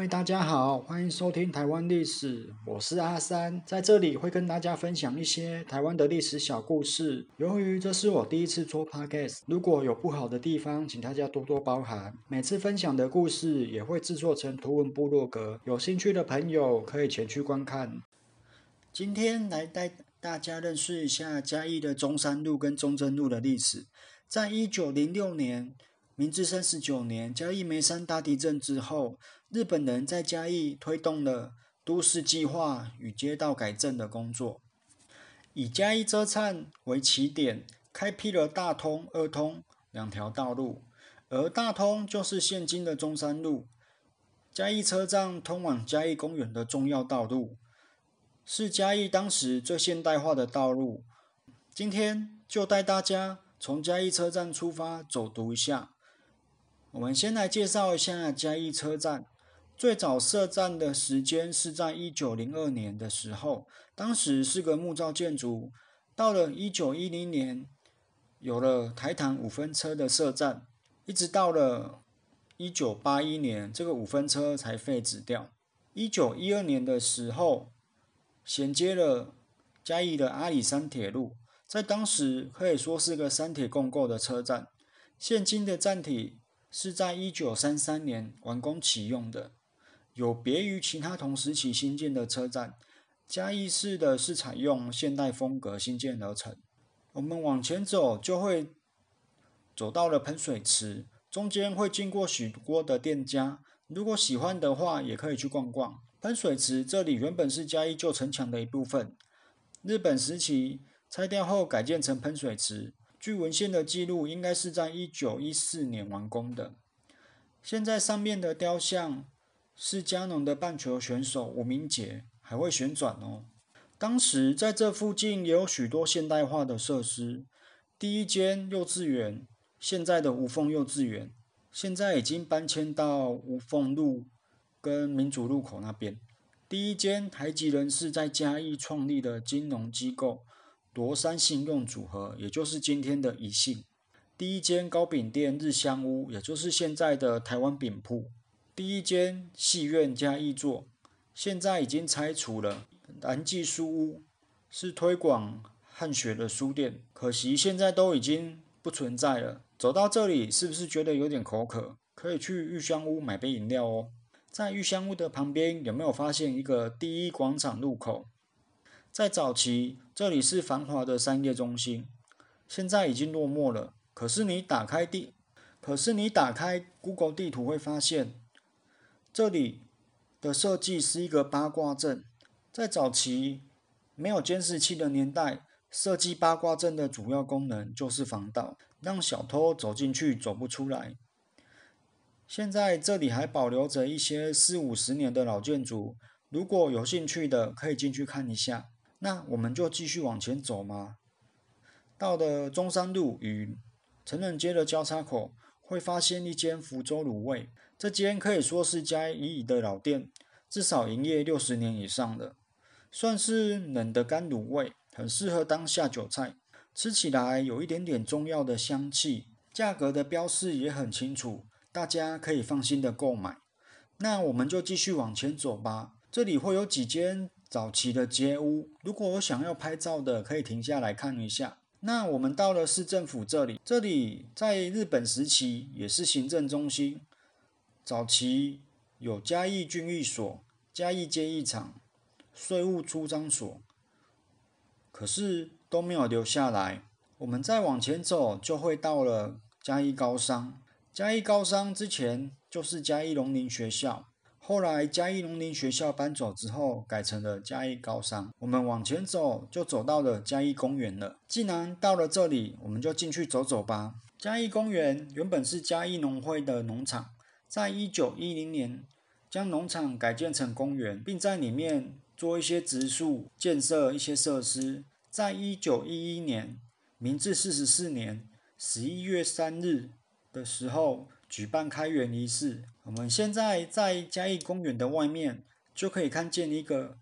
位大家好，欢迎收听台湾历史，我是阿三，在这里会跟大家分享一些台湾的历史小故事。由于这是我第一次做 podcast，如果有不好的地方，请大家多多包涵。每次分享的故事也会制作成图文部落格，有兴趣的朋友可以前去观看。今天来带大家认识一下嘉义的中山路跟中正路的历史。在一九零六年。明治三十九年，嘉义梅山大地震之后，日本人在嘉义推动了都市计划与街道改正的工作，以嘉义车站为起点，开辟了大通、二通两条道路，而大通就是现今的中山路。嘉义车站通往嘉义公园的重要道路，是嘉义当时最现代化的道路。今天就带大家从嘉义车站出发，走读一下。我们先来介绍一下嘉义车站。最早设站的时间是在一九零二年的时候，当时是个木造建筑。到了一九一零年，有了台糖五分车的设站，一直到了一九八一年，这个五分车才废止掉。一九一二年的时候，衔接了嘉义的阿里山铁路，在当时可以说是个三铁共构的车站。现今的站体。是在一九三三年完工启用的，有别于其他同时期新建的车站，嘉义市的是采用现代风格新建而成。我们往前走就会走到了喷水池，中间会经过许多的店家，如果喜欢的话也可以去逛逛。喷水池这里原本是嘉义旧城墙的一部分，日本时期拆掉后改建成喷水池。据文献的记录，应该是在一九一四年完工的。现在上面的雕像是加农的棒球选手吴明杰，还会旋转哦。当时在这附近也有许多现代化的设施。第一间幼稚园，现在的无缝幼稚园，现在已经搬迁到无缝路跟民主路口那边。第一间台籍人士在嘉义创立的金融机构。罗山信用组合，也就是今天的宜信；第一间糕饼店日香屋，也就是现在的台湾饼铺；第一间戏院加一座，现在已经拆除了。南记书屋是推广汉学的书店，可惜现在都已经不存在了。走到这里，是不是觉得有点口渴？可以去玉香屋买杯饮料哦。在玉香屋的旁边，有没有发现一个第一广场入口？在早期，这里是繁华的商业中心，现在已经落寞了。可是你打开地，可是你打开 Google 地图会发现，这里的设计是一个八卦阵。在早期没有监视器的年代，设计八卦阵的主要功能就是防盗，让小偷走进去走不出来。现在这里还保留着一些四五十年的老建筑，如果有兴趣的可以进去看一下。那我们就继续往前走嘛。到了中山路与成人街的交叉口，会发现一间福州卤味。这间可以说是嘉义的老店，至少营业六十年以上了，算是冷的干卤味，很适合当下酒菜。吃起来有一点点中药的香气，价格的标示也很清楚，大家可以放心的购买。那我们就继续往前走吧。这里会有几间。早期的街屋，如果我想要拍照的，可以停下来看一下。那我们到了市政府这里，这里在日本时期也是行政中心。早期有嘉义郡役所、嘉义街役场、税务出张所，可是都没有留下来。我们再往前走，就会到了嘉义高商。嘉义高商之前就是嘉义农林学校。后来嘉义农林学校搬走之后，改成了嘉义高商。我们往前走，就走到了嘉义公园了。既然到了这里，我们就进去走走吧。嘉义公园原本是嘉义农会的农场，在一九一零年将农场改建成公园，并在里面做一些植树、建设一些设施。在一九一一年，明治四十四年十一月三日的时候。举办开园仪式。我们现在在嘉义公园的外面，就可以看见一个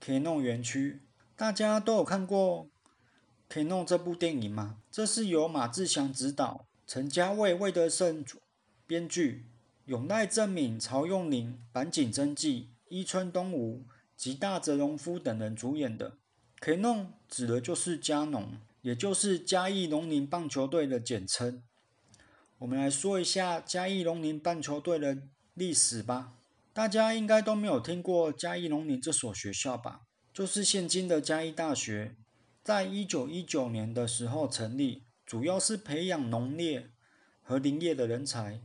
Kano 园区。大家都有看过 Kano 这部电影吗？这是由马志祥执导，陈嘉卫、魏德胜编剧，永代正敏、曹用林、板井真纪、伊村东吾及大泽隆夫等人主演的。K 农指的就是加农，也就是嘉义农林棒球队的简称。我们来说一下嘉义农林棒球队的历史吧。大家应该都没有听过嘉义农林这所学校吧？就是现今的嘉义大学，在一九一九年的时候成立，主要是培养农业和林业的人才。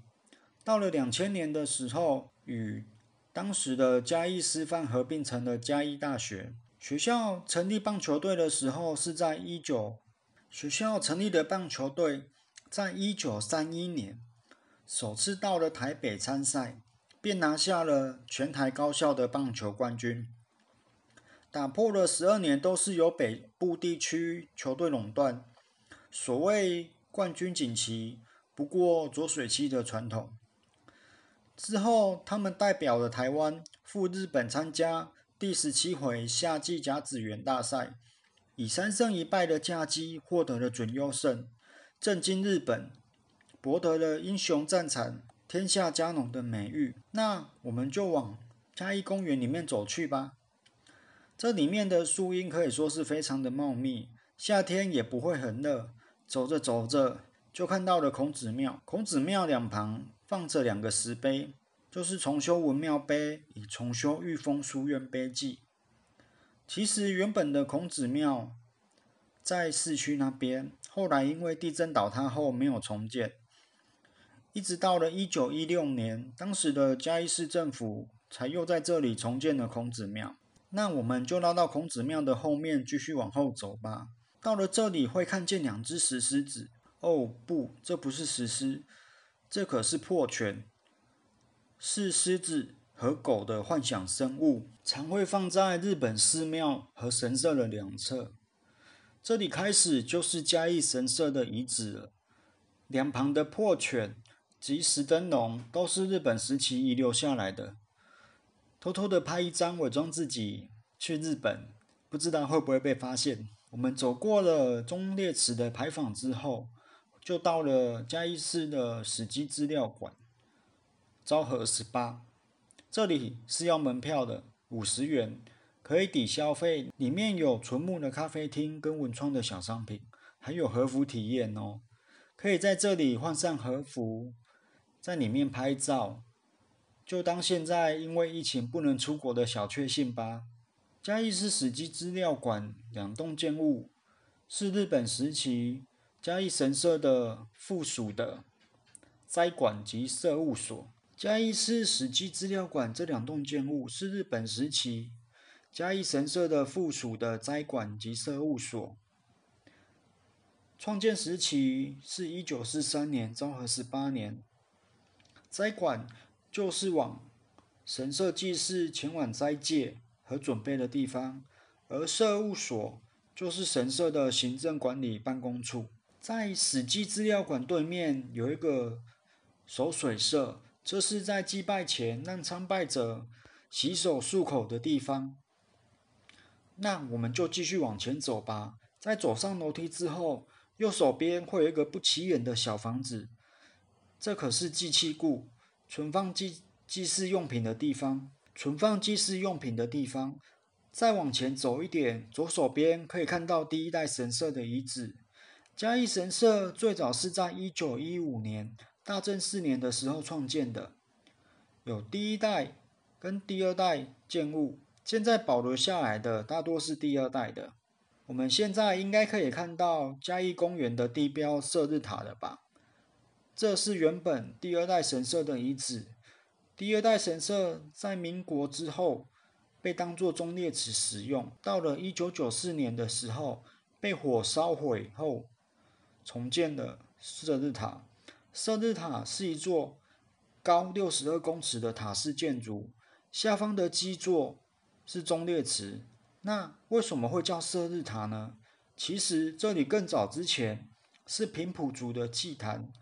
到了两千年的时候，与当时的嘉义师范合并成了嘉义大学。学校成立棒球队的时候是在一九，学校成立的棒球队。在一九三一年，首次到了台北参赛，便拿下了全台高校的棒球冠军，打破了十二年都是由北部地区球队垄断，所谓冠军锦旗不过浊水溪的传统。之后，他们代表了台湾赴日本参加第十七回夏季甲子园大赛，以三胜一败的佳绩获得了准优胜。震惊日本，博得了英雄战场、天下佳农的美誉。那我们就往嘉义公园里面走去吧。这里面的树荫可以说是非常的茂密，夏天也不会很热。走着走着，就看到了孔子庙。孔子庙两旁放着两个石碑，就是重修文庙碑与重修御风书院碑记。其实原本的孔子庙。在市区那边，后来因为地震倒塌后没有重建，一直到了一九一六年，当时的嘉义市政府才又在这里重建了孔子庙。那我们就绕到孔子庙的后面，继续往后走吧。到了这里会看见两只石狮子。哦，不，这不是石狮，这可是破犬，是狮子和狗的幻想生物，常会放在日本寺庙和神社的两侧。这里开始就是嘉义神社的遗址了，两旁的破犬及石灯笼都是日本时期遗留下来的。偷偷的拍一张，伪装自己去日本，不知道会不会被发现。我们走过了忠烈祠的牌坊之后，就到了嘉义市的史迹资料馆，昭和十八，这里是要门票的，五十元。可以抵消费，里面有纯木的咖啡厅跟文创的小商品，还有和服体验哦。可以在这里换上和服，在里面拍照，就当现在因为疫情不能出国的小确幸吧。嘉义市史迹资料馆两栋建物是日本时期嘉义神社的附属的斋馆及社务所。嘉义市史迹资料馆这两栋建物是日本时期。嘉义神社的附属的斋馆及社务所，创建时期是一九四三年昭和十八年。斋馆就是往神社祭祀前往斋戒和准备的地方，而社务所就是神社的行政管理办公处。在史记资料馆对面有一个守水社，这是在祭拜前让参拜者洗手漱口的地方。那我们就继续往前走吧。在走上楼梯之后，右手边会有一个不起眼的小房子，这可是祭器库，存放祭祭祀用品的地方。存放祭祀用品的地方。再往前走一点，左手边可以看到第一代神社的遗址。嘉义神社最早是在一九一五年大正四年的时候创建的，有第一代跟第二代建物。现在保留下来的大多是第二代的。我们现在应该可以看到嘉义公园的地标射日塔了吧？这是原本第二代神社的遗址。第二代神社在民国之后被当作忠烈祠使用，到了一九九四年的时候被火烧毁后重建的射日塔。射日塔是一座高六十二公尺的塔式建筑，下方的基座。是忠烈祠，那为什么会叫射日塔呢？其实这里更早之前是平埔族的祭坛，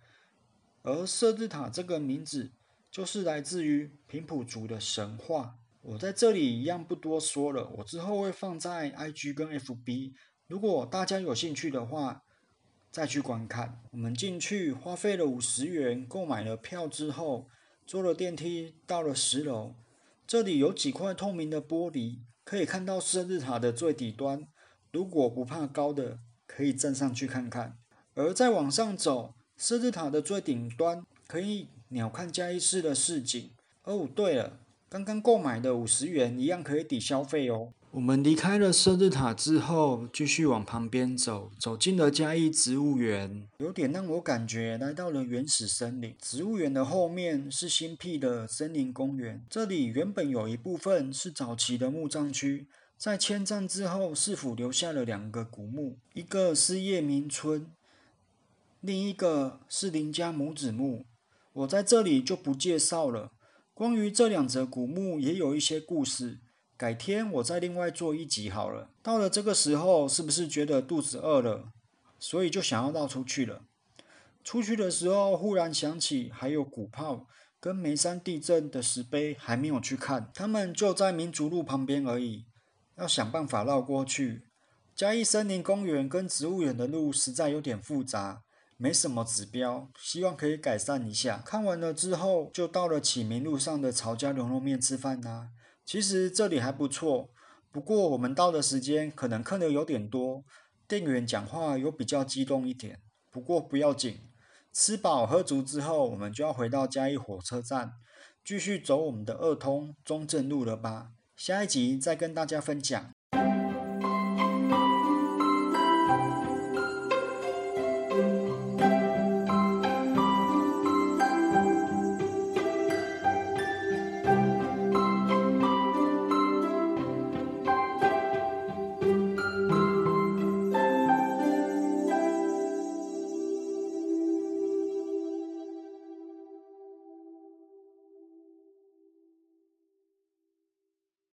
而射日塔这个名字就是来自于平埔族的神话。我在这里一样不多说了，我之后会放在 IG 跟 FB，如果大家有兴趣的话，再去观看。我们进去花费了五十元购买了票之后，坐了电梯到了十楼，这里有几块透明的玻璃，可以看到生日塔的最底端。如果不怕高的，可以站上去看看。而再往上走，生日塔的最顶端可以鸟瞰嘉义市的市景。哦，对了，刚刚购买的五十元一样可以抵消费哦。我们离开了生日塔之后，继续往旁边走，走进了嘉义植物园，有点让我感觉来到了原始森林。植物园的后面是新辟的森林公园，这里原本有一部分是早期的墓葬区，在迁葬之后，市府留下了两个古墓，一个是叶明村，另一个是林家母子墓。我在这里就不介绍了。关于这两则古墓，也有一些故事。改天我再另外做一集好了。到了这个时候，是不是觉得肚子饿了，所以就想要绕出去了？出去的时候，忽然想起还有鼓炮跟眉山地震的石碑还没有去看，他们就在民族路旁边而已，要想办法绕过去。嘉义森林公园跟植物园的路实在有点复杂，没什么指标，希望可以改善一下。看完了之后，就到了启明路上的曹家牛肉面吃饭啦。其实这里还不错，不过我们到的时间可能客流有点多，店员讲话有比较激动一点。不过不要紧，吃饱喝足之后，我们就要回到嘉义火车站，继续走我们的二通中正路了吧？下一集再跟大家分享。